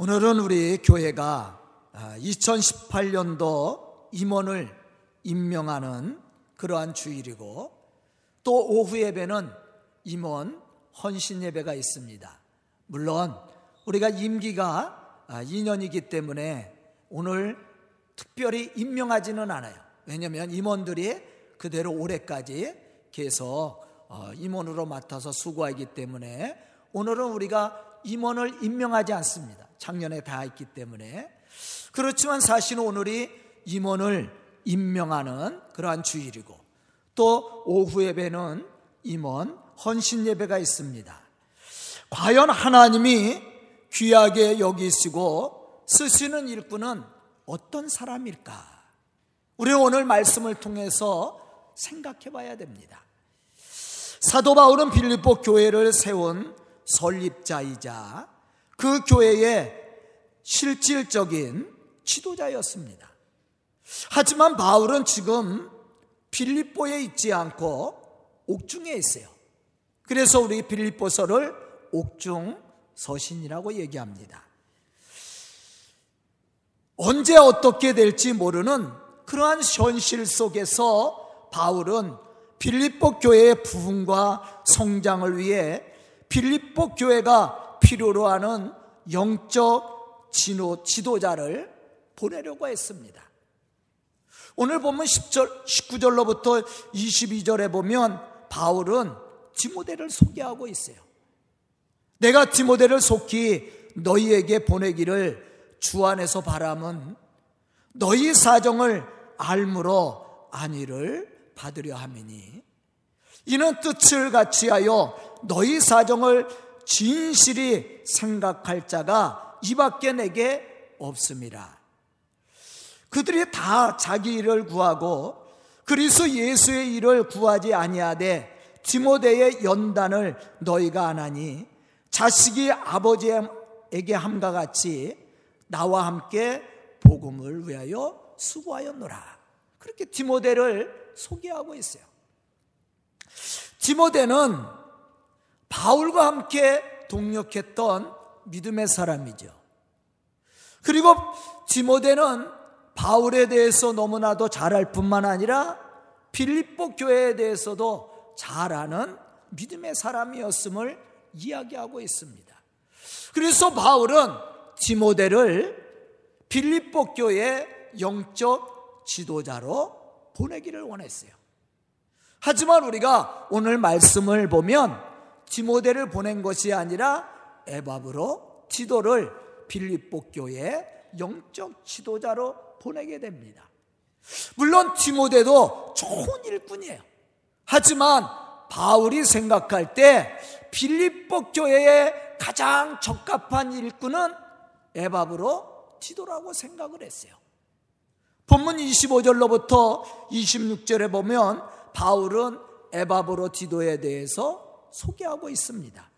오늘은 우리 교회가 2018년도 아, 임원을 임명하는 그러한 주일이고 또 오후 예배는 임원 헌신 예배가 있습니다. 물론 우리가 임기가 2년이기 아, 때문에 오늘 특별히 임명하지는 않아요. 왜냐하면 임원들이 그대로 올해까지 계속 어, 임원으로 맡아서 수고하기 때문에 오늘은 우리가 임원을 임명하지 않습니다. 작년에 다 했기 때문에 그렇지만 사실은 오늘이 임원을 임명하는 그러한 주일이고 또 오후 예배는 임원 헌신 예배가 있습니다. 과연 하나님이 귀하게 여기시고 쓰시는 일꾼은 어떤 사람일까? 우리 오늘 말씀을 통해서 생각해 봐야 됩니다. 사도 바울은 빌립보 교회를 세운 설립자이자 그 교회의 실질적인 지도자였습니다. 하지만 바울은 지금 빌립보에 있지 않고 옥중에 있어요. 그래서 우리 빌립보서를 옥중 서신이라고 얘기합니다. 언제 어떻게 될지 모르는 그러한 현실 속에서 바울은 빌립보 교회의 부흥과 성장을 위해 빌립보 교회가 필요로 하는 영적 진호, 지도자를 보내려고 했습니다. 오늘 보면 10절, 19절로부터 22절에 보면 바울은 디모데를 소개하고 있어요. 내가 디모데를 속히 너희에게 보내기를 주 안에서 바람은 너희 사정을 알므로 안위를 받으려 함이니 이는 뜻을 같이 하여 너희 사정을 진실이 생각할 자가 이밖에 내게 없습니다. 그들이 다 자기 일을 구하고 그리스 예수의 일을 구하지 아니하되 디모데의 연단을 너희가 안 하니 자식이 아버지에게 함과 같이 나와 함께 복음을 위하여 수고하였노라. 그렇게 디모데를 소개하고 있어요. 디모데는 바울과 함께 동력했던 믿음의 사람이죠. 그리고 디모데는 바울에 대해서 너무나도 잘 알 뿐만 아니라 빌립보 교회에 대해서도 잘 아는 믿음의 사람이었음을 이야기하고 있습니다. 그래서 바울은 디모데를 빌립보 교회 영적 지도자로 보내기를 원했어요. 하지만 우리가 오늘 말씀을 보면 디모데를 보낸 것이 아니라 에밥으로 지도를 빌립보 교회 영적 지도자로 보내게 됩니다. 물론 디모데도 좋은 일꾼이에요. 하지만 바울이 생각할 때 빌립보 교회의 가장 적합한 일꾼은 에밥으로 지도라고 생각을 했어요. 본문 25절로부터 26절에 보면 바울은 에바브로 디도에 대해서 소개하고 있습니다.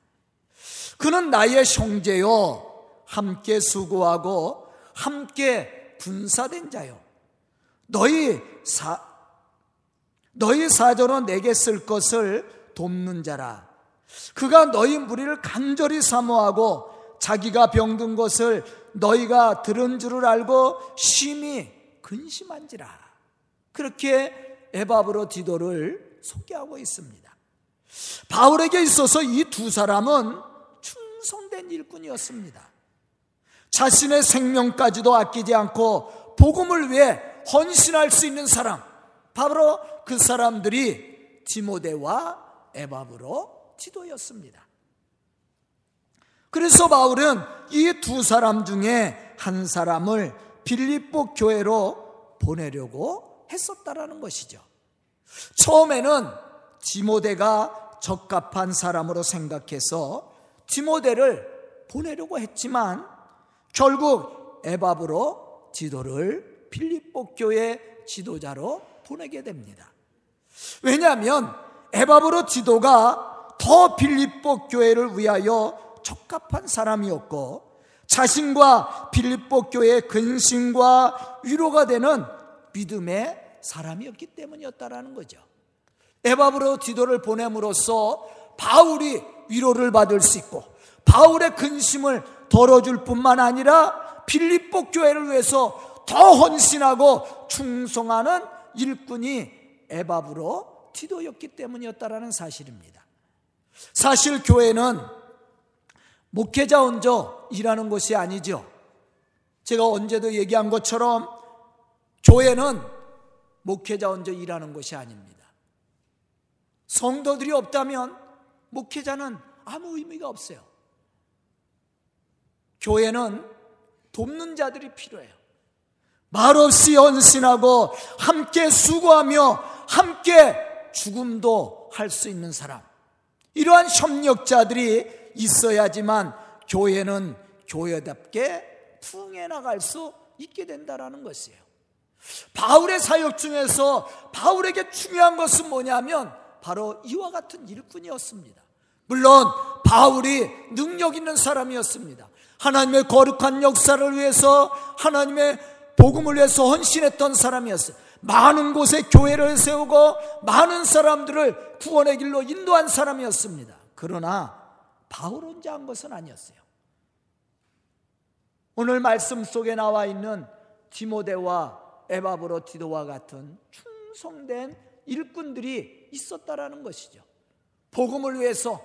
그는 나의 형제요, 함께 수고하고 함께 분사된 자요. 너희 사, 너희 사전은 내게 쓸 것을 돕는 자라. 그가 너희 무리를 간절히 사모하고 자기가 병든 것을 너희가 들은 줄을 알고 심히 근심한지라. 그렇게 에바브로 디도를 소개하고 있습니다. 바울에게 있어서 이 두 사람은 충성된 일꾼이었습니다. 자신의 생명까지도 아끼지 않고 복음을 위해 헌신할 수 있는 사람, 바로 그 사람들이 디모데와 에바브로 지도였습니다. 그래서 바울은 이 두 사람 중에 한 사람을 빌립보 교회로 보내려고 했었다라는 것이죠. 처음에는 디모데가 적합한 사람으로 생각해서 디모데를 보내려고 했지만 결국 에밥으로 지도를 필립보 교회 지도자로 보내게 됩니다. 왜냐하면 에밥으로 지도가 더 필립보 교회를 위하여 적합한 사람이었고 자신과 필립보 교회의 근심과 위로가 되는 믿음의 사람이었기 때문이었다라는 거죠. 에바브로 디도를 보냄으로써 바울이 위로를 받을 수 있고 바울의 근심을 덜어줄 뿐만 아니라 빌립보 교회를 위해서 더 헌신하고 충성하는 일꾼이 에바브로 티도였기 때문이었다라는 사실입니다. 사실 교회는 목회자 혼자 일하는 곳이 아니죠. 제가 언제도 얘기한 것처럼 교회는 목회자 혼자 일하는 곳이 아닙니다. 성도들이 없다면 목회자는 아무 의미가 없어요. 교회는 돕는 자들이 필요해요. 말없이 헌신하고 함께 수고하며 함께 죽음도 할 수 있는 사람. 이러한 협력자들이 있어야지만 교회는 교회답게 풍해 나갈 수 있게 된다라는 것이에요. 바울의 사역 중에서 바울에게 중요한 것은 뭐냐면 바로 이와 같은 일꾼이었습니다. 물론 바울이 능력 있는 사람이었습니다. 하나님의 거룩한 역사를 위해서 하나님의 복음을 위해서 헌신했던 사람이었어요. 많은 곳에 교회를 세우고 많은 사람들을 구원의 길로 인도한 사람이었습니다. 그러나 바울 혼자 한 것은 아니었어요. 오늘 말씀 속에 나와 있는 디모데와 에바브로 디도와 같은 충성된 일꾼들이 있었다라는 것이죠. 복음을 위해서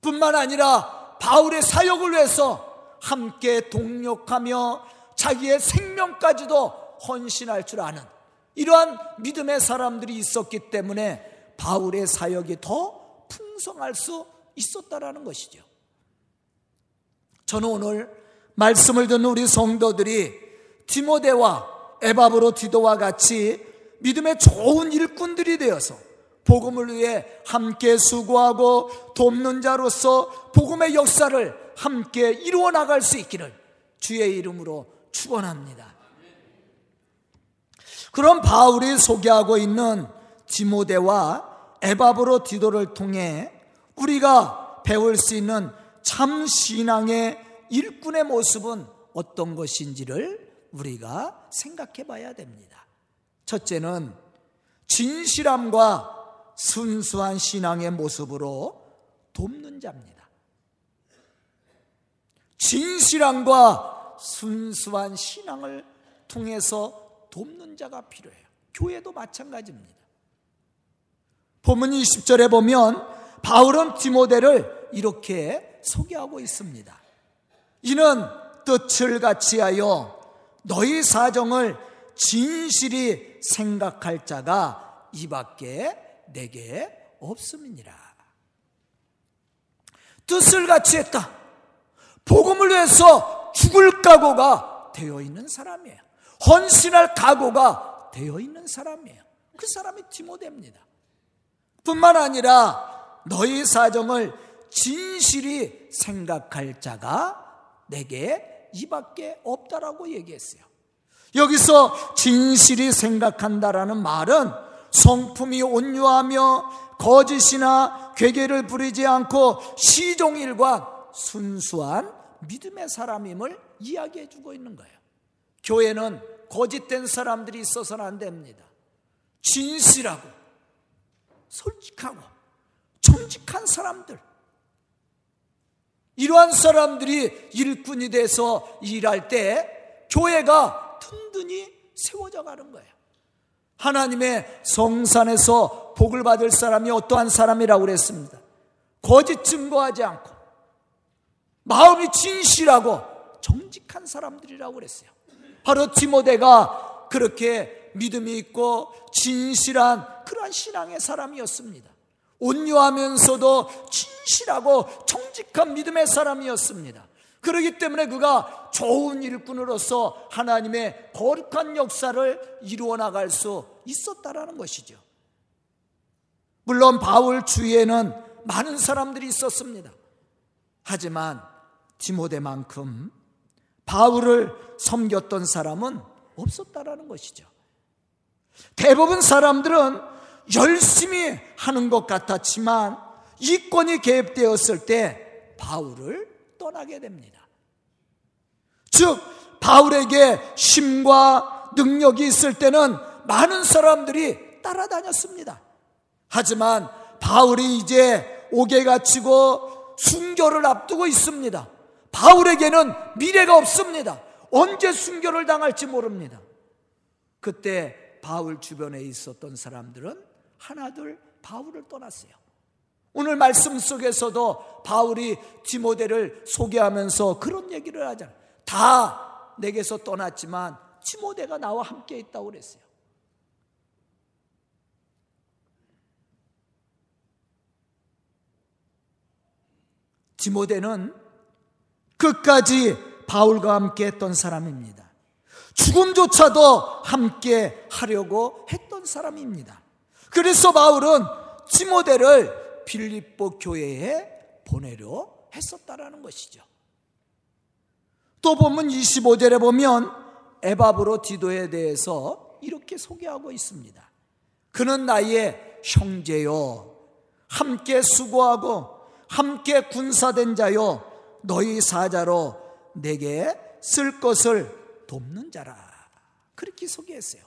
뿐만 아니라 바울의 사역을 위해서 함께 동력하며 자기의 생명까지도 헌신할 줄 아는 이러한 믿음의 사람들이 있었기 때문에 바울의 사역이 더 풍성할 수 있었다라는 것이죠. 저는 오늘 말씀을 듣는 우리 성도들이 디모데와 에바브로 디도와 같이 믿음의 좋은 일꾼들이 되어서 복음을 위해 함께 수고하고 돕는 자로서 복음의 역사를 함께 이루어 나갈 수 있기를 주의 이름으로 축원합니다. 그럼 바울이 소개하고 있는 디모데와 에바브로 디도를 통해 우리가 배울 수 있는 참 신앙의 일꾼의 모습은 어떤 것인지를 우리가 생각해 봐야 됩니다. 첫째는 진실함과 순수한 신앙의 모습으로 돕는 자입니다. 진실함과 순수한 신앙을 통해서 돕는 자가 필요해요. 교회도 마찬가지입니다. 본문 20절에 보면 바울은 디모데를 이렇게 소개하고 있습니다. 이는 뜻을 같이하여 너희 사정을 진실이 생각할 자가 이밖에 내게 없음이니라. 뜻을 같이 했다. 복음을 위해서 죽을 각오가 되어 있는 사람이에요. 헌신할 각오가 되어 있는 사람이에요. 그 사람이 디모데입니다. 뿐만 아니라 너희 사정을 진실이 생각할 자가 내게 이밖에 없다라고 얘기했어요. 여기서 진실이 생각한다라는 말은 성품이 온유하며 거짓이나 괴계를 부리지 않고 시종일관 순수한 믿음의 사람임을 이야기해 주고 있는 거예요. 교회는 거짓된 사람들이 있어서는 안 됩니다. 진실하고 솔직하고 정직한 사람들. 이러한 사람들이 일꾼이 돼서 일할 때 교회가 든든히 세워져 가는 거예요. 하나님의 성산에서 복을 받을 사람이 어떠한 사람이라고 그랬습니다. 거짓 증거하지 않고 마음이 진실하고 정직한 사람들이라고 그랬어요. 바로 디모데가 그렇게 믿음이 있고 진실한 그러한 신앙의 사람이었습니다. 온유하면서도 진실하고 정직한 믿음의 사람이었습니다. 그렇기 때문에 그가 좋은 일꾼으로서 하나님의 거룩한 역사를 이루어 나갈 수 있었다라는 것이죠. 물론 바울 주위에는 많은 사람들이 있었습니다. 하지만 디모데만큼 바울을 섬겼던 사람은 없었다라는 것이죠. 대부분 사람들은 열심히 하는 것 같았지만 이권이 개입되었을 때 바울을 떠나게 됩니다. 즉, 바울에게 힘과 능력이 있을 때는 많은 사람들이 따라다녔습니다. 하지만 바울이 이제 옥에 갇히고 순교를 앞두고 있습니다. 바울에게는 미래가 없습니다. 언제 순교를 당할지 모릅니다. 그때 바울 주변에 있었던 사람들은 하나둘 바울을 떠났어요. 오늘 말씀 속에서도 바울이 디모데를 소개하면서 그런 얘기를 하잖아요. 다 내게서 떠났지만 디모데가 나와 함께 있다고 그랬어요. 디모데는 끝까지 바울과 함께 했던 사람입니다. 죽음조차도 함께 하려고 했던 사람입니다. 그래서 바울은 디모데를 빌립보 교회에 보내려 했었다라는 것이죠. 또 보면 25절에 보면 에바브로 디도에 대해서 이렇게 소개하고 있습니다. 그는 나의 형제요 함께 수고하고 함께 군사된 자요 너희 사자로 내게 쓸 것을 돕는 자라 그렇게 소개했어요.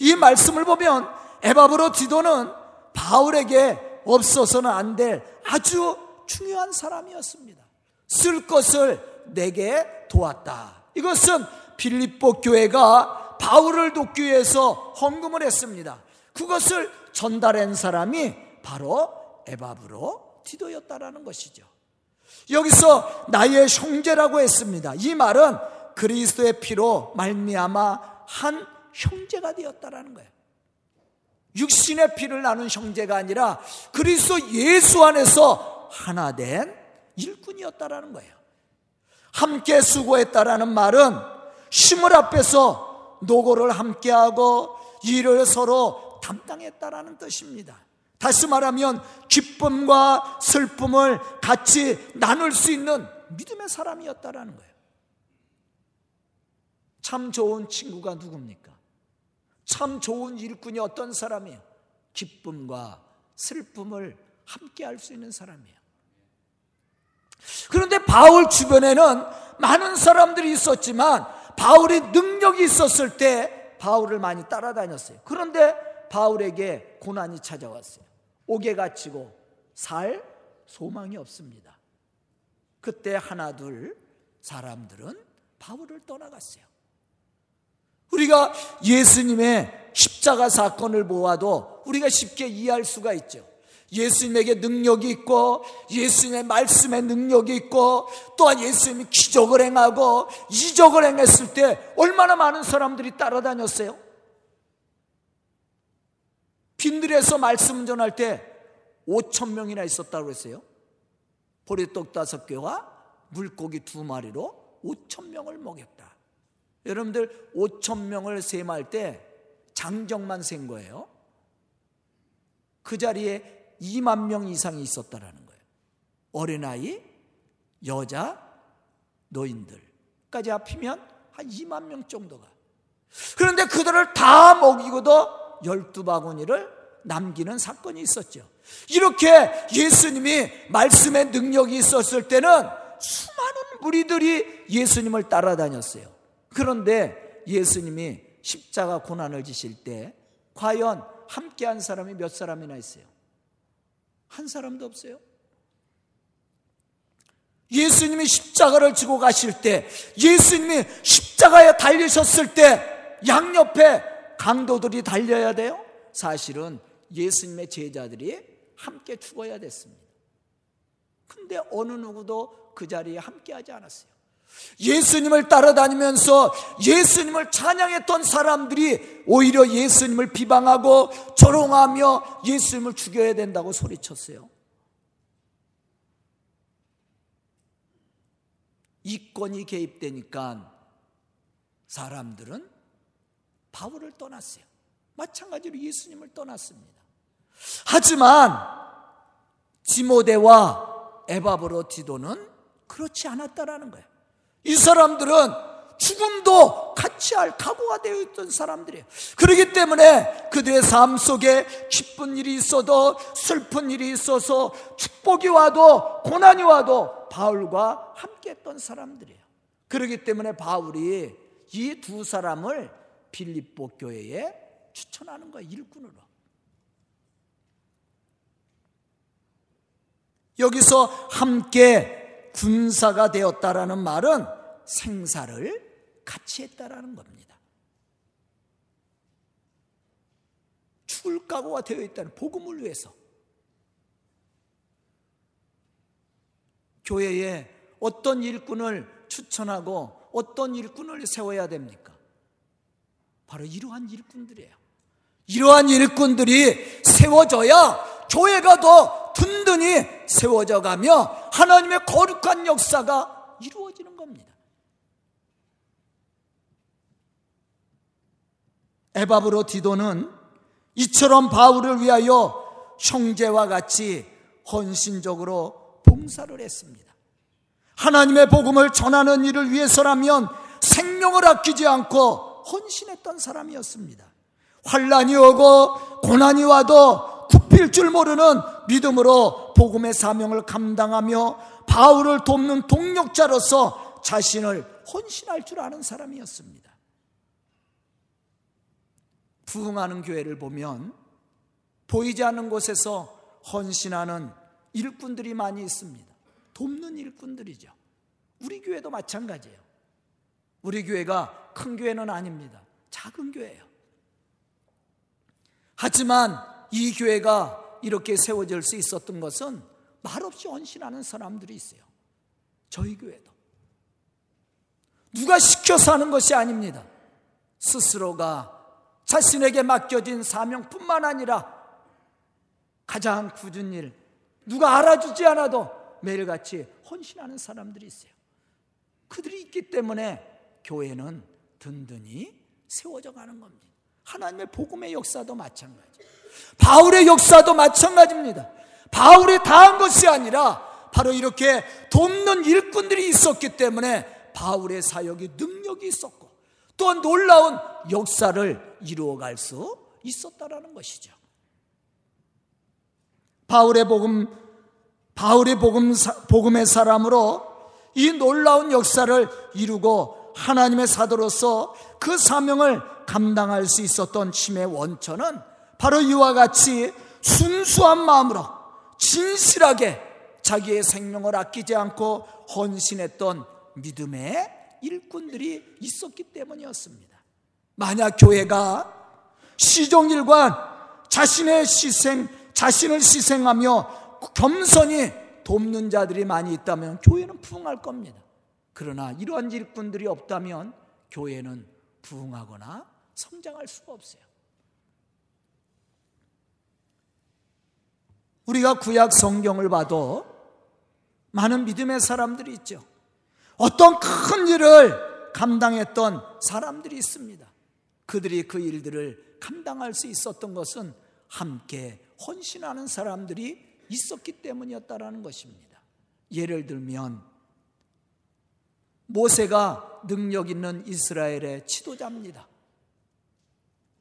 이 말씀을 보면 에바브로 디도는 바울에게 없어서는 안 될 아주 중요한 사람이었습니다. 쓸 것을 내게 도왔다. 이것은 빌립보 교회가 바울을 돕기 위해서 헌금을 했습니다. 그것을 전달한 사람이 바로 에바브로 디도였다라는 것이죠. 여기서 나의 형제라고 했습니다. 이 말은 그리스도의 피로 말미암아 한 형제가 되었다라는 거예요. 육신의 피를 나눈 형제가 아니라 그리스도 예수 안에서 하나 된 일꾼이었다라는 거예요. 함께 수고했다라는 말은 심을 앞에서 노고를 함께하고 일을 서로 담당했다라는 뜻입니다. 다시 말하면 기쁨과 슬픔을 같이 나눌 수 있는 믿음의 사람이었다라는 거예요. 참 좋은 친구가 누굽니까? 참 좋은 일꾼이 어떤 사람이에요? 기쁨과 슬픔을 함께 할 수 있는 사람이에요. 그런데 바울 주변에는 많은 사람들이 있었지만 바울이 능력이 있었을 때 바울을 많이 따라다녔어요. 그런데 바울에게 고난이 찾아왔어요. 옥에 갇히고 살 소망이 없습니다. 그때 하나 둘 사람들은 바울을 떠나갔어요. 우리가 예수님의 십자가 사건을 보아도 우리가 쉽게 이해할 수가 있죠. 예수님에게 능력이 있고 예수님의 말씀에 능력이 있고 또한 예수님이 기적을 행하고 이적을 행했을 때 얼마나 많은 사람들이 따라다녔어요? 빈들에서 말씀 전할 때 5천 명이나 있었다고 했어요. 보리떡 다섯 개와 물고기 두 마리로 5천 명을 먹였다. 여러분들 5천 명을 세말 때 장정만 센 거예요. 그 자리에 2만 명 이상이 있었다라는 거예요. 어린아이, 여자, 노인들까지 합히면 한 2만 명 정도가. 그런데 그들을 다 먹이고도 열두 바구니를 남기는 사건이 있었죠. 이렇게 예수님이 말씀의 능력이 있었을 때는 수많은 무리들이 예수님을 따라다녔어요. 그런데 예수님이 십자가 고난을 지실 때 과연 함께 한 사람이 몇 사람이나 있어요? 한 사람도 없어요. 예수님이 십자가를 지고 가실 때, 예수님이 십자가에 달리셨을 때 양옆에 강도들이 달려야 돼요? 사실은 예수님의 제자들이 함께 죽어야 됐습니다. 근데 어느 누구도 그 자리에 함께 하지 않았어요. 예수님을 따라다니면서 예수님을 찬양했던 사람들이 오히려 예수님을 비방하고 조롱하며 예수님을 죽여야 된다고 소리쳤어요. 이권이 개입되니까 사람들은 바울을 떠났어요. 마찬가지로 예수님을 떠났습니다. 하지만 디모데와 에바브로 디도는 그렇지 않았다라는 거예요. 이 사람들은 죽음도 같이 할 각오가 되어 있던 사람들이에요. 그렇기 때문에 그들의 삶 속에 기쁜 일이 있어도 슬픈 일이 있어서 축복이 와도 고난이 와도 바울과 함께 했던 사람들이에요. 그렇기 때문에 바울이 이 두 사람을 빌립보 교회에 추천하는 거야 일꾼으로. 여기서 함께 군사가 되었다라는 말은 생사를 같이 했다라는 겁니다. 죽을 각오가 되어 있다는 복음을 위해서 교회에 어떤 일꾼을 추천하고 어떤 일꾼을 세워야 됩니까? 바로 이러한 일꾼들이에요. 이러한 일꾼들이 세워져야 교회가 더 든든히 세워져 가며 하나님의 거룩한 역사가 이루어지는 겁니다. 에바브로 디도는 이처럼 바울을 위하여 형제와 같이 헌신적으로 봉사를 했습니다. 하나님의 복음을 전하는 일을 위해서라면 생명을 아끼지 않고 헌신했던 사람이었습니다. 환란이 오고 고난이 와도 굽힐 줄 모르는 믿음으로 복음의 사명을 감당하며 바울을 돕는 동력자로서 자신을 헌신할 줄 아는 사람이었습니다. 부흥하는 교회를 보면 보이지 않는 곳에서 헌신하는 일꾼들이 많이 있습니다. 돕는 일꾼들이죠. 우리 교회도 마찬가지예요. 우리 교회가 큰 교회는 아닙니다. 작은 교회예요. 하지만 이 교회가 이렇게 세워질 수 있었던 것은 말없이 헌신하는 사람들이 있어요. 저희 교회도. 누가 시켜서 하는 것이 아닙니다. 스스로가 자신에게 맡겨진 사명뿐만 아니라 가장 굳은 일, 누가 알아주지 않아도 매일같이 헌신하는 사람들이 있어요. 그들이 있기 때문에 교회는 든든히 세워져 가는 겁니다. 하나님의 복음의 역사도 마찬가지. 바울의 역사도 마찬가지입니다. 바울이 다한 것이 아니라 바로 이렇게 돕는 일꾼들이 있었기 때문에 바울의 사역이 능력이 있었고 또한 놀라운 역사를 이루어갈 수 있었다라는 것이죠. 바울의 복음, 바울의 복음, 복음의 사람으로 이 놀라운 역사를 이루고 하나님의 사도로서 그 사명을 감당할 수 있었던 힘의 원천은 바로 이와 같이 순수한 마음으로 진실하게 자기의 생명을 아끼지 않고 헌신했던 믿음의 일꾼들이 있었기 때문이었습니다. 만약 교회가 시종일관 자신의 희생, 자신을 희생하며 겸손히 돕는 자들이 많이 있다면 교회는 부흥할 겁니다. 그러나 이러한 일꾼들이 없다면 교회는 부흥하거나 성장할 수가 없어요. 우리가 구약 성경을 봐도 많은 믿음의 사람들이 있죠. 어떤 큰 일을 감당했던 사람들이 있습니다. 그들이 그 일들을 감당할 수 있었던 것은 함께 헌신하는 사람들이 있었기 때문이었다라는 것입니다. 예를 들면 모세가 능력 있는 이스라엘의 지도자입니다.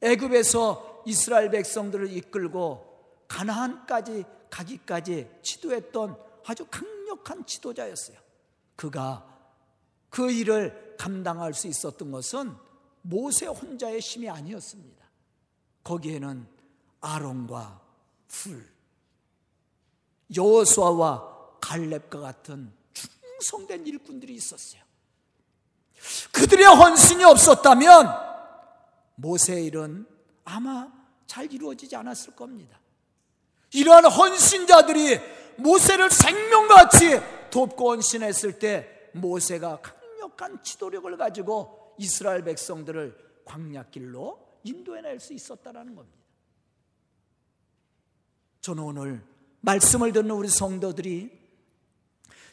애굽에서 이스라엘 백성들을 이끌고 가나안까지 가기까지 지도했던 아주 강력한 지도자였어요. 그가 그 일을 감당할 수 있었던 것은 모세 혼자의 힘이 아니었습니다. 거기에는 아론과 풀, 여호수아와 갈렙과 같은 충성된 일꾼들이 있었어요. 그들의 헌신이 없었다면 모세의 일은 아마 잘 이루어지지 않았을 겁니다. 이러한 헌신자들이 모세를 생명같이 돕고 헌신했을 때 모세가 강력한 지도력을 가지고 이스라엘 백성들을 광야길로 인도해낼 수 있었다는 겁니다. 저는 오늘 말씀을 듣는 우리 성도들이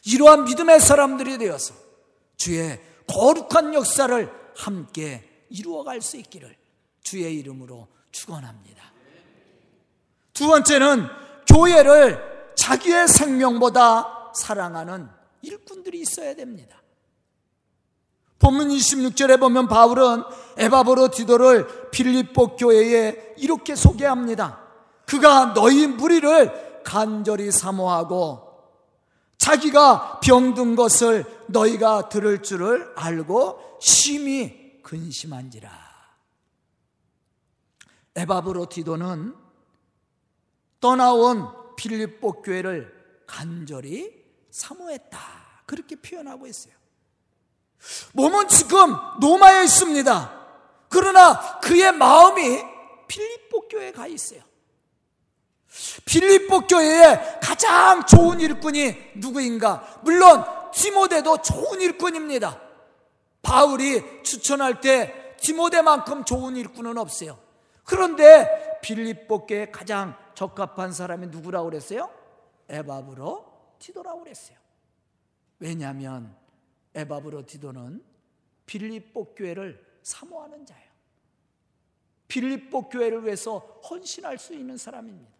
이러한 믿음의 사람들이 되어서 주의 거룩한 역사를 함께 이루어갈 수 있기를 주의 이름으로 축원합니다. 두 번째는 교회를 자기의 생명보다 사랑하는 일꾼들이 있어야 됩니다. 본문 26절에 보면 바울은 에바보로 디도를 필리포 교회에 이렇게 소개합니다. 그가 너희 무리를 간절히 사모하고 자기가 병든 것을 너희가 들을 줄을 알고 심히 근심한지라. 에바브로 디도는 떠나온 필리포 교회를 간절히 사모했다. 그렇게 표현하고 있어요. 몸은 지금 로마에 있습니다. 그러나 그의 마음이 필리포 교회에 가 있어요. 필리포 교회의 가장 좋은 일꾼이 누구인가? 물론 디모데도 좋은 일꾼입니다. 바울이 추천할 때 디모데만큼 좋은 일꾼은 없어요. 그런데 빌립보 교회 가장 적합한 사람이 누구라고 그랬어요? 에바브로 디도라고 그랬어요. 왜냐하면 에바브로 디도는 빌립보 교회를 사모하는 자예요. 빌립보 교회를 위해서 헌신할 수 있는 사람입니다.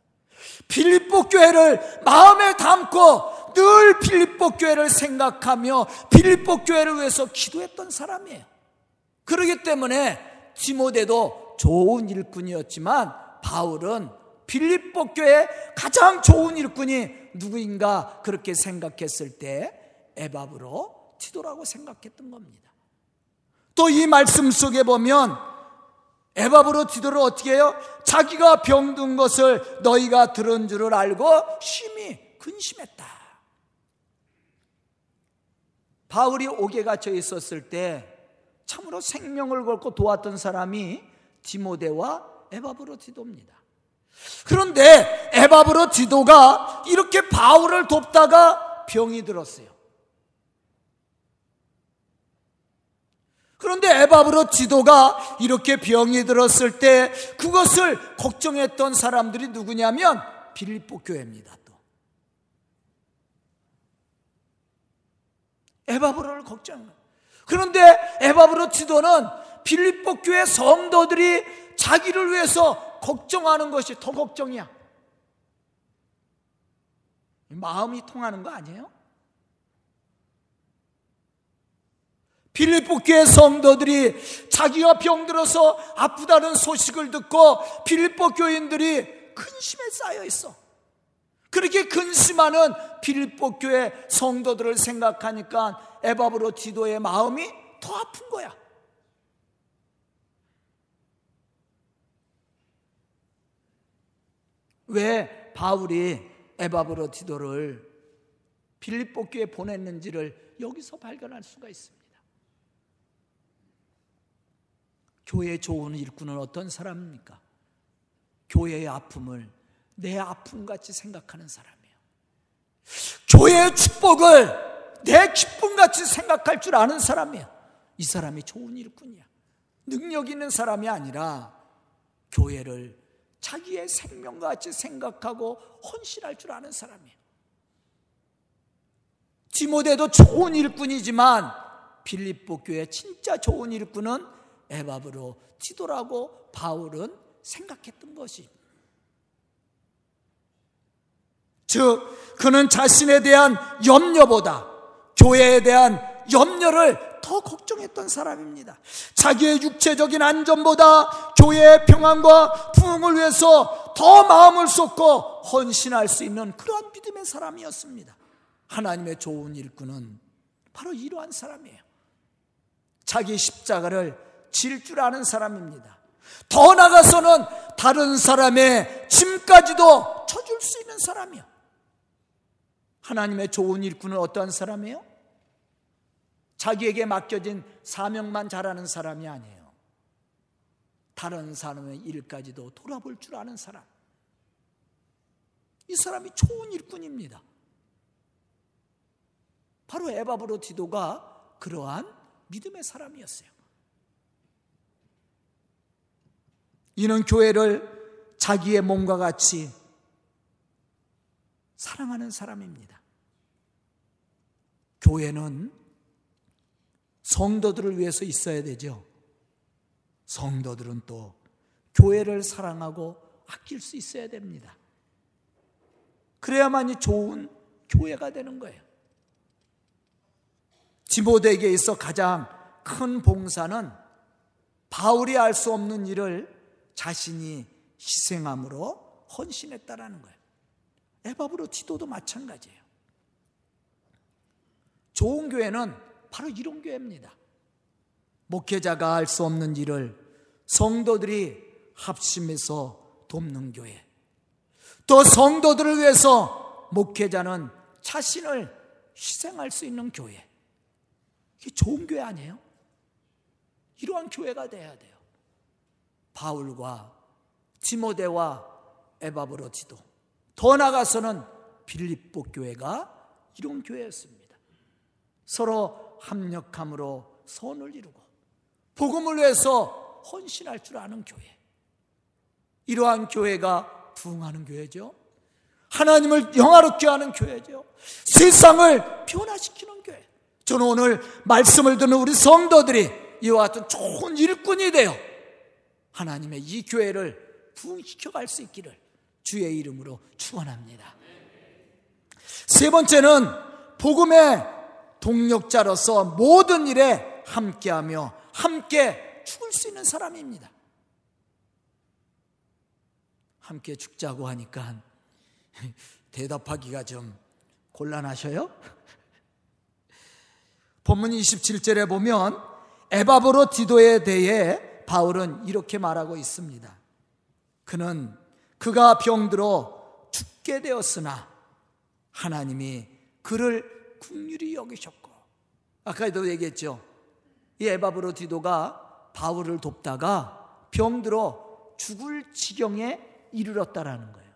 빌립보 교회를 마음에 담고 늘 빌립보 교회를 생각하며 빌립보 교회를 위해서 기도했던 사람이에요. 그러기 때문에 디모데도 좋은 일꾼이었지만 바울은 빌립보 교회 가장 좋은 일꾼이 누구인가 그렇게 생각했을 때 에바브로 티도라고 생각했던 겁니다. 또 이 말씀 속에 보면 에바브로 디도를 어떻게 해요? 자기가 병든 것을 너희가 들은 줄을 알고 심히 근심했다. 바울이 옥에 갇혀 있었을 때 참으로 생명을 걸고 도왔던 사람이 디모데와 에바브로 디도입니다. 그런데 에바브로 디도가 이렇게 바울을 돕다가 병이 들었어요. 그런데 에바브로 지도가 이렇게 병이 들었을 때 그것을 걱정했던 사람들이 누구냐면 빌립보 교회입니다. 또 에바브로를 걱정한 거예요. 그런데 에바브로 지도는 빌립보 교회 성도들이 자기를 위해서 걱정하는 것이 더 걱정이야. 마음이 통하는 거 아니에요? 빌립보 교회 성도들이 자기가 병들어서 아프다는 소식을 듣고 빌립보 교인들이 근심에 쌓여 있어. 그렇게 근심하는 빌립보 교회 성도들을 생각하니까 에바브로 디도의 마음이 더 아픈 거야. 왜 바울이 에바브로 디도를 빌립보 교에 보냈는지를 여기서 발견할 수가 있습니다. 교회 좋은 일꾼은 어떤 사람입니까? 교회의 아픔을 내 아픔 같이 생각하는 사람이에요. 교회의 축복을 내 기쁨 같이 생각할 줄 아는 사람이에요. 이 사람이 좋은 일꾼이야. 능력 있는 사람이 아니라 교회를 자기의 생명같이 생각하고 헌신할 줄 아는 사람이에요. 디모데도 좋은 일꾼이지만 빌립보 교회 진짜 좋은 일꾼은 에바브로 지도라고 바울은 생각했던 것이. 즉, 그는 자신에 대한 염려보다 교회에 대한 염려를 더 걱정했던 사람입니다. 자기의 육체적인 안전보다 교회의 평안과 부흥을 위해서 더 마음을 쏟고 헌신할 수 있는 그러한 믿음의 사람이었습니다. 하나님의 좋은 일꾼은 바로 이러한 사람이에요. 자기 십자가를 질 줄 아는 사람입니다. 더 나가서는 다른 사람의 짐까지도 쳐줄 수 있는 사람이요. 하나님의 좋은 일꾼은 어떠한 사람이에요? 자기에게 맡겨진 사명만 잘하는 사람이 아니에요. 다른 사람의 일까지도 돌아볼 줄 아는 사람. 이 사람이 좋은 일꾼입니다. 바로 에바브로 디도가 그러한 믿음의 사람이었어요. 이는 교회를 자기의 몸과 같이 사랑하는 사람입니다. 교회는 성도들을 위해서 있어야 되죠. 성도들은 또 교회를 사랑하고 아낄 수 있어야 됩니다. 그래야만이 좋은 교회가 되는 거예요. 디모데에게 있어 가장 큰 봉사는 바울이 알 수 없는 일을 자신이 희생함으로 헌신했다라는 거예요. 에바브로 지도도 마찬가지예요. 좋은 교회는 바로 이런 교회입니다. 목회자가 할 수 없는 일을 성도들이 합심해서 돕는 교회. 또 성도들을 위해서 목회자는 자신을 희생할 수 있는 교회. 이게 좋은 교회 아니에요? 이러한 교회가 돼야 돼요. 바울과 디모데와 에바브로지도 더 나가서는 빌립보 교회가 이런 교회였습니다. 서로 합력함으로 선을 이루고 복음을 위해서 헌신할 줄 아는 교회. 이러한 교회가 부흥하는 교회죠. 하나님을 영화롭게 하는 교회죠. 세상을 변화시키는 교회. 저는 오늘 말씀을 듣는 우리 성도들이 이와 같은 좋은 일꾼이 되어 하나님의 이 교회를 부흥시켜 갈 수 있기를 주의 이름으로 축원합니다. 세 번째는 복음의 동력자로서 모든 일에 함께하며 함께 죽을 수 있는 사람입니다. 함께 죽자고 하니까 대답하기가 좀 곤란하셔요? 본문 27절에 보면 에바브로 디도에 대해 바울은 이렇게 말하고 있습니다. 그는 그가 병들어 죽게 되었으나 하나님이 그를 국률이 여기셨고 아까도 얘기했죠. 이 에바브로 디도가 바울을 돕다가 병들어 죽을 지경에 이르렀다라는 거예요.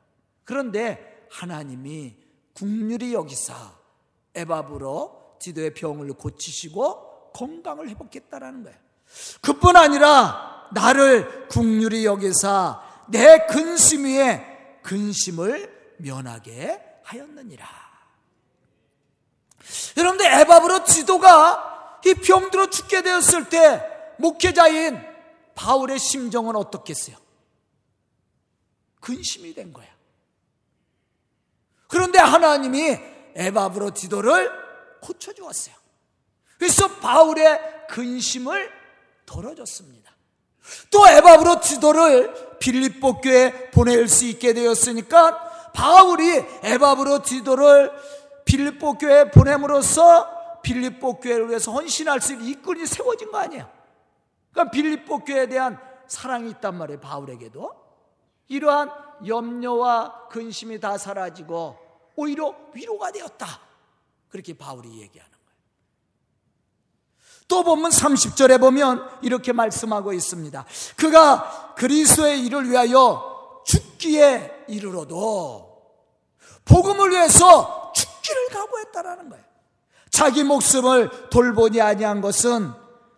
그런데 하나님이 국률이 여기사 에바브로 디도의 병을 고치시고 건강을 회복했다라는 거예요. 그뿐 아니라 나를 국률이 여기사 내 근심 위에 근심을 면하게 하였느니라. 여러분들 에바브로 지도가 이 병들어 죽게 되었을 때 목회자인 바울의 심정은 어떻겠어요? 근심이 된 거야. 그런데 하나님이 에바브로 디도를 고쳐주었어요. 그래서 바울의 근심을 덜어줬습니다. 또 에바브로 디도를 빌립보 교에 보낼 수 있게 되었으니까 바울이 에바브로 디도를 빌립보 교에 보냄으로써 빌립보 교회를 위해서 헌신할 수 있는 이끌이 세워진 거 아니에요. 그러니까 빌립보 교회에 대한 사랑이 있단 말이에요. 바울에게도. 이러한 염려와 근심이 다 사라지고 오히려 위로가 되었다. 그렇게 바울이 얘기하는 거예요. 또 보면 30절에 보면 이렇게 말씀하고 있습니다. 그가 그리스도의 일을 위하여 죽기에 이르러도 복음을 위해서 죽 기를 각오했다라는 거예요. 자기 목숨을 돌보니 아니한 것은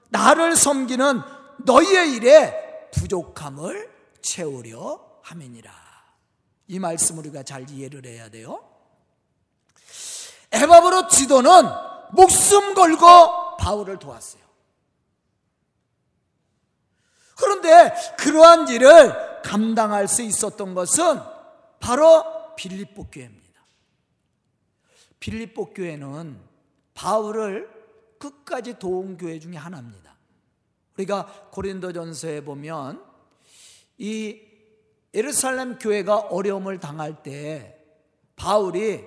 나를 섬기는 너희의 일에 부족함을 채우려 함이니라. 이 말씀 우리가 잘 이해를 해야 돼요. 에바브로 지도는 목숨 걸고 바울을 도왔어요. 그런데 그러한 일을 감당할 수 있었던 것은 바로 빌립보 교회입니다. 빌립보 교회는 바울을 끝까지 도운 교회 중에 하나입니다. 우리가 고린도전서에 보면 이 예루살렘 교회가 어려움을 당할 때 바울이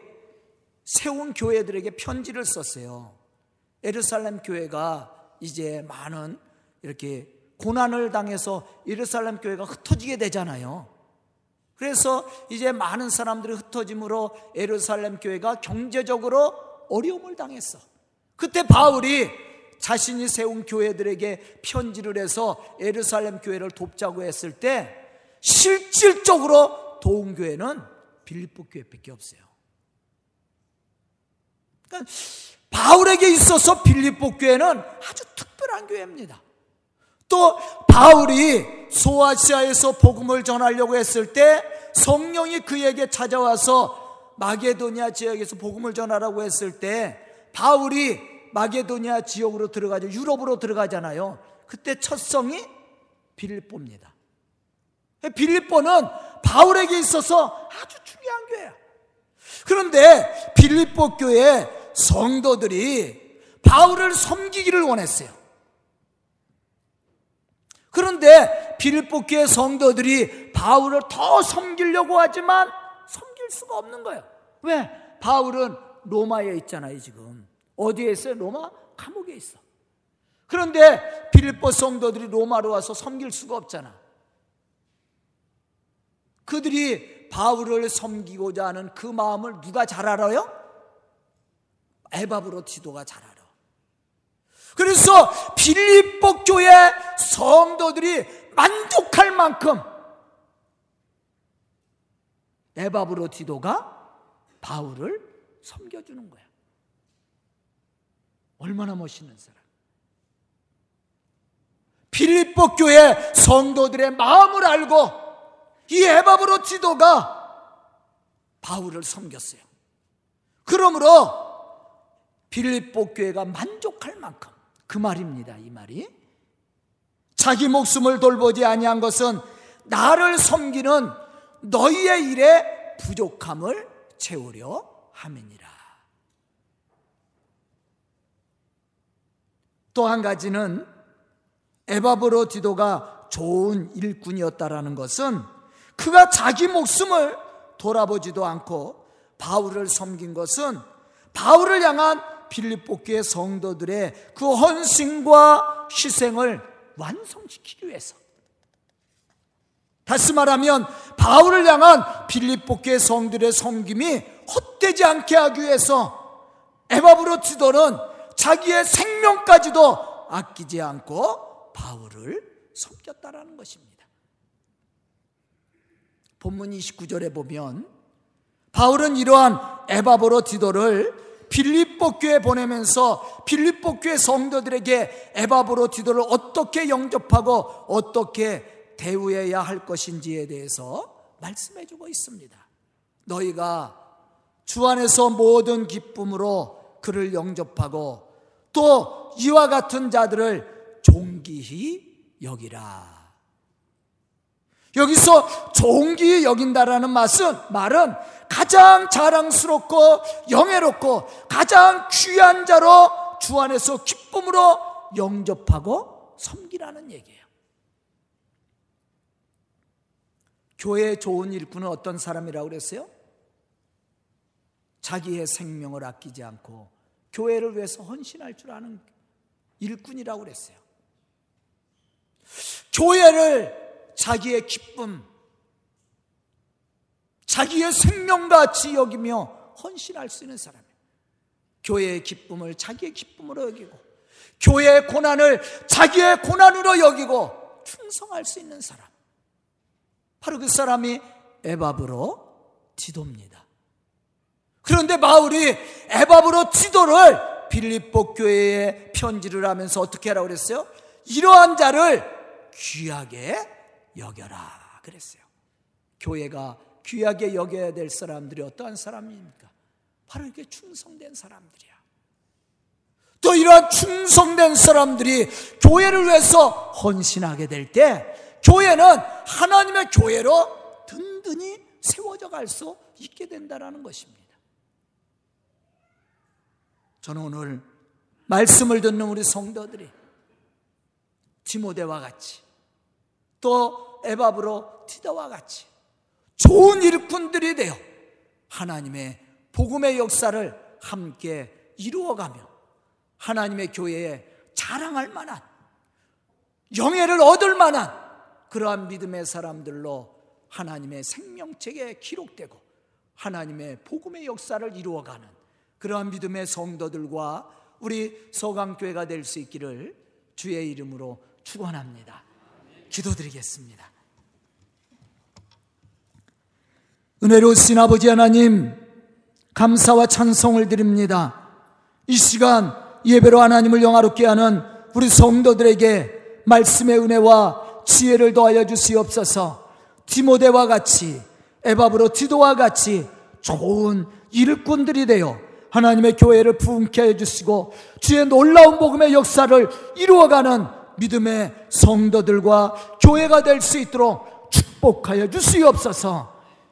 세운 교회들에게 편지를 썼어요. 예루살렘 교회가 이제 많은 이렇게 고난을 당해서 예루살렘 교회가 흩어지게 되잖아요. 그래서 이제 많은 사람들이 흩어짐으로 예루살렘 교회가 경제적으로 어려움을 당했어. 그때 바울이 자신이 세운 교회들에게 편지를 해서 예루살렘 교회를 돕자고 했을 때 실질적으로 도운 교회는 빌립보 교회밖에 없어요. 그러니까 바울에게 있어서 빌립보 교회는 아주 특별한 교회입니다. 또 바울이 소아시아에서 복음을 전하려고 했을 때 성령이 그에게 찾아와서 마게도니아 지역에서 복음을 전하라고 했을 때 바울이 마게도니아 지역으로 들어가죠. 유럽으로 들어가잖아요. 그때 첫 성이 빌립보입니다. 빌립보는 바울에게 있어서 아주 중요한 교회야. 그런데 빌립보 교회 성도들이 바울을 섬기기를 원했어요. 그런데 빌립보 교회 성도들이 바울을 더 섬기려고 하지만 섬길 수가 없는 거예요. 왜? 바울은 로마에 있잖아요, 지금. 어디에 있어요? 로마 감옥에 있어. 그런데 빌립보 성도들이 로마로 와서 섬길 수가 없잖아. 그들이 바울을 섬기고자 하는 그 마음을 누가 잘 알아요? 에바브로 디도가 잘 알아. 그래서 빌립보 교회 성도들이 만족할 만큼 에바브로 디도가 바울을 섬겨주는 거야. 얼마나 멋있는 사람. 빌립보 교회 성도들의 마음을 알고 이 에바브로 디도가 바울을 섬겼어요. 그러므로 빌립보 교회가 만족할 만큼 그 말입니다. 이 말이 자기 목숨을 돌보지 아니한 것은 나를 섬기는 너희의 일에 부족함을 채우려 함이니라. 또 한 가지는 에바브로 디도가 좋은 일꾼이었다라는 것은 그가 자기 목숨을 돌아보지도 않고 바울을 섬긴 것은 바울을 향한 빌립보 교의 성도들의 그 헌신과 희생을 완성시키기 위해서 다시 말하면 바울을 향한 빌립보 교의 성들의 섬김이 헛되지 않게 하기 위해서 에바브로 지도는 자기의 생명까지도 아끼지 않고 바울을 섬겼다라는 것입니다. 본문 29절에 보면 바울은 이러한 에바브로 디도를 빌립보 교에 보내면서 빌립보 교회 성도들에게 에바브로 디도를 어떻게 영접하고 어떻게 대우해야 할 것인지에 대해서 말씀해 주고 있습니다. 너희가 주 안에서 모든 기쁨으로 그를 영접하고 또 이와 같은 자들을 존귀히 여기라. 여기서 존귀히 여긴다라는 말은 가장 자랑스럽고 영예롭고 가장 귀한 자로 주 안에서 기쁨으로 영접하고 섬기라는 얘기예요. 교회의 좋은 일꾼은 어떤 사람이라고 그랬어요? 자기의 생명을 아끼지 않고 교회를 위해서 헌신할 줄 아는 일꾼이라고 그랬어요. 교회를 자기의 기쁨, 자기의 생명같이 여기며 헌신할 수 있는 사람이에요. 교회의 기쁨을 자기의 기쁨으로 여기고, 교회의 고난을 자기의 고난으로 여기고, 충성할 수 있는 사람. 바로 그 사람이 에바브로 지도입니다. 그런데 바울이 에바브로 지도를 빌립보 교회에 편지를 하면서 어떻게 하라고 그랬어요? 이러한 자를 귀하게 여겨라 그랬어요. 교회가 귀하게 여겨야 될 사람들이 어떠한 사람입니까? 바로 이렇게 충성된 사람들이야. 또 이러한 충성된 사람들이 교회를 위해서 헌신하게 될 때 교회는 하나님의 교회로 든든히 세워져 갈 수 있게 된다는 것입니다. 저는 오늘 말씀을 듣는 우리 성도들이 디모데와 같이 또 에바브로 티다와 같이 좋은 일꾼들이 되어 하나님의 복음의 역사를 함께 이루어가며 하나님의 교회에 자랑할 만한 영예를 얻을 만한 그러한 믿음의 사람들로 하나님의 생명책에 기록되고 하나님의 복음의 역사를 이루어가는 그러한 믿음의 성도들과 우리 서강교회가 될 수 있기를 주의 이름으로 축원합니다. 기도드리겠습니다. 은혜로우신 아버지 하나님, 감사와 찬송을 드립니다. 이 시간 예배로 하나님을 영화롭게 하는 우리 성도들에게 말씀의 은혜와 지혜를 더하여 주시옵소서 디모데와 같이 에바브로 디도와 같이 좋은 일꾼들이 되어 하나님의 교회를 부흥케 해 주시고 주의 놀라운 복음의 역사를 이루어가는 믿음의 성도들과 교회가 될 수 있도록 축복하여 주시옵소서